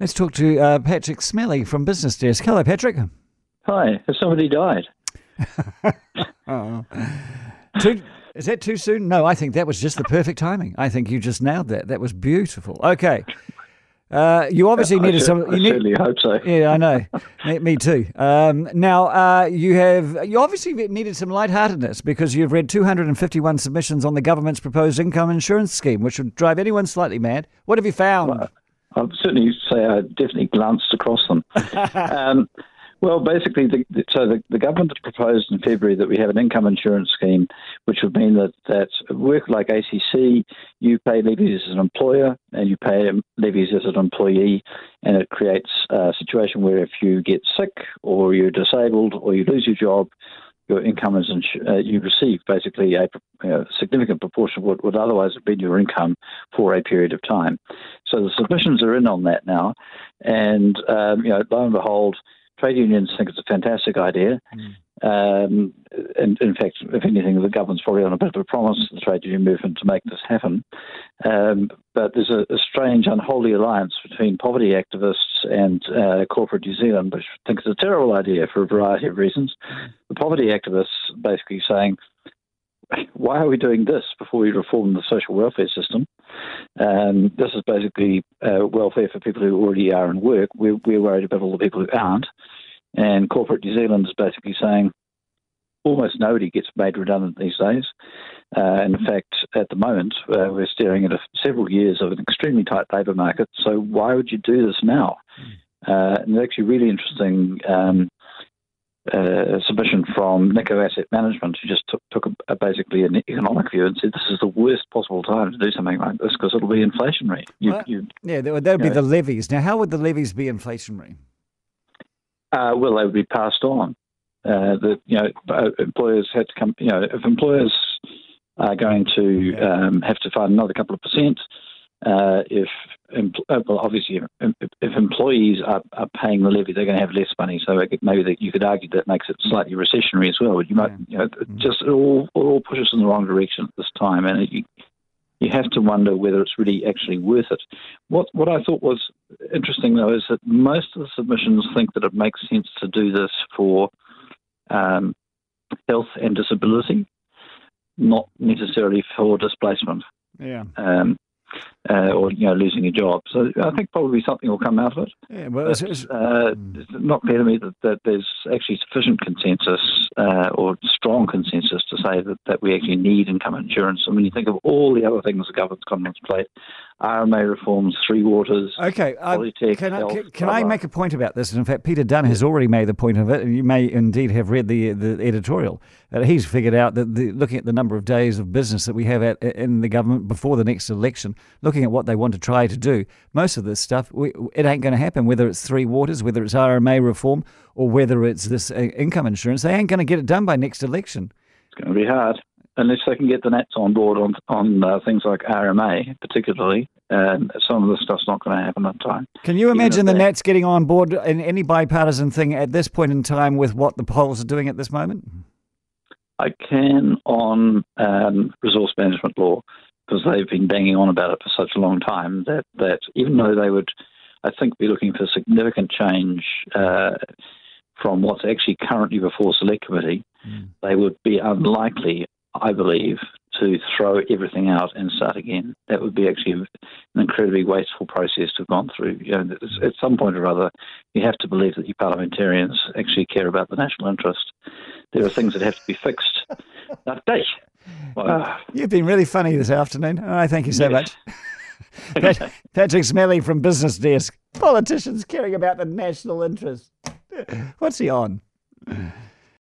Let's talk to uh, Patrick Smellie from Business Desk. Hello, Patrick. Hi, has somebody died? oh. too, is that too soon? No, I think that was just the perfect timing. I think you just nailed that. That was beautiful. Okay. Uh, you obviously needed I some. I You need, certainly hope so. yeah, I know. me, me too. Um, now, uh, you have you obviously needed some lightheartedness because you've read 251 submissions on the government's proposed income insurance scheme, which would drive anyone slightly mad. What have you found? I'd certainly say I definitely glanced across them. um, well, basically, the, so the, the government proposed in February that we have an income insurance scheme, which would mean that that work like ACC, you pay levies as an employer and you pay levies as an employee, and it creates a situation where if you get sick or you're disabled or you lose your job, your income is insu- uh, you receive basically a uh, significant proportion of what would otherwise have been your income for a period of time. So the submissions are in on that now, and um, you know, lo and behold, trade unions think it's a fantastic idea. Um, and in fact, if anything, the government's probably on a bit of a promise to the trade union movement to make this happen. Um, but there's a, a strange, unholy alliance between poverty activists and uh, corporate New Zealand, which thinks it's a terrible idea for a variety of reasons. The poverty activists basically saying, why are we doing this before we reform the social welfare system? Um, this is basically uh, welfare for people who already are in work. We're, we're worried about all the people who aren't. And corporate New Zealand is basically saying almost nobody gets made redundant these days. Uh, in fact, at the moment, uh, we're staring at a, several years of an extremely tight labour market. So why would you do this now? Uh, and it's actually really interesting um, uh, submission from Nikko Asset Management, who just took, took a, a basically an economic view and said this is the worst possible time to do something like this because it'll be inflationary. You, Well, you, Yeah, that would, that would be Yeah. the levies. Now, how would the levies be inflationary? uh, well, they would be passed on. Uh, that you know, uh, employers had to come. You know, if employers are going to um, have to find another couple of percent, uh, if uh, well, obviously, if, if employees are, are paying the levy, they're going to have less money. So maybe that you could argue that makes it slightly recessionary as well. But you might, you know, it just it all it all pushes in the wrong direction at this time, and it, you you have to wonder whether it's really actually worth it. What what I thought was interesting though is that most of the submissions think that it makes sense to do this for um, health and disability, not necessarily for displacement Yeah. um, uh, or you know losing a job. So I think probably something will come out of it. Yeah, well, it's, it's, uh, it's not clear to me that, that there's actually sufficient consensus uh, or strong consensus to say that, that we actually need income insurance. And when you think of all the other things the government's got on its plate, RMA reforms, Three Waters, Okay, uh, Polytech, can I, health, can, can I make a point about this? And in fact, Peter Dunne has already made the point of it, and you may indeed have read the the editorial. Uh, he's figured out that the, looking at the number of days of business that we have at, in the government before the next election, looking at what they want to try to do, most of this stuff, we, it ain't going to happen. Whether it's Three Waters, whether it's RMA reform, or whether it's this uh, income insurance, they ain't going to get it done by next election. It's going to be hard unless they can get the Nats on board on on uh, things like RMA, particularly. And some of the stuff's not going to happen on time. Can you imagine the Nats getting on board in any bipartisan thing at this point in time with what the polls are doing at this moment? I can on um, resource management law because they've been banging on about it for such a long time that, that even though they would, I think, be looking for significant change uh, from what's actually currently before select committee, they would be unlikely, I believe, to throw everything out and start again. That would be actually an incredibly wasteful process to have gone through. You know, at some point or other, you have to believe that you parliamentarians actually care about the national interest. There are things that have to be fixed. Now, Dave, well, Uh, you've been really funny this afternoon. Oh, thank you so Yes. much. Pat- Patrick Smellie from Business Desk. Politicians caring about the national interest. What's he on?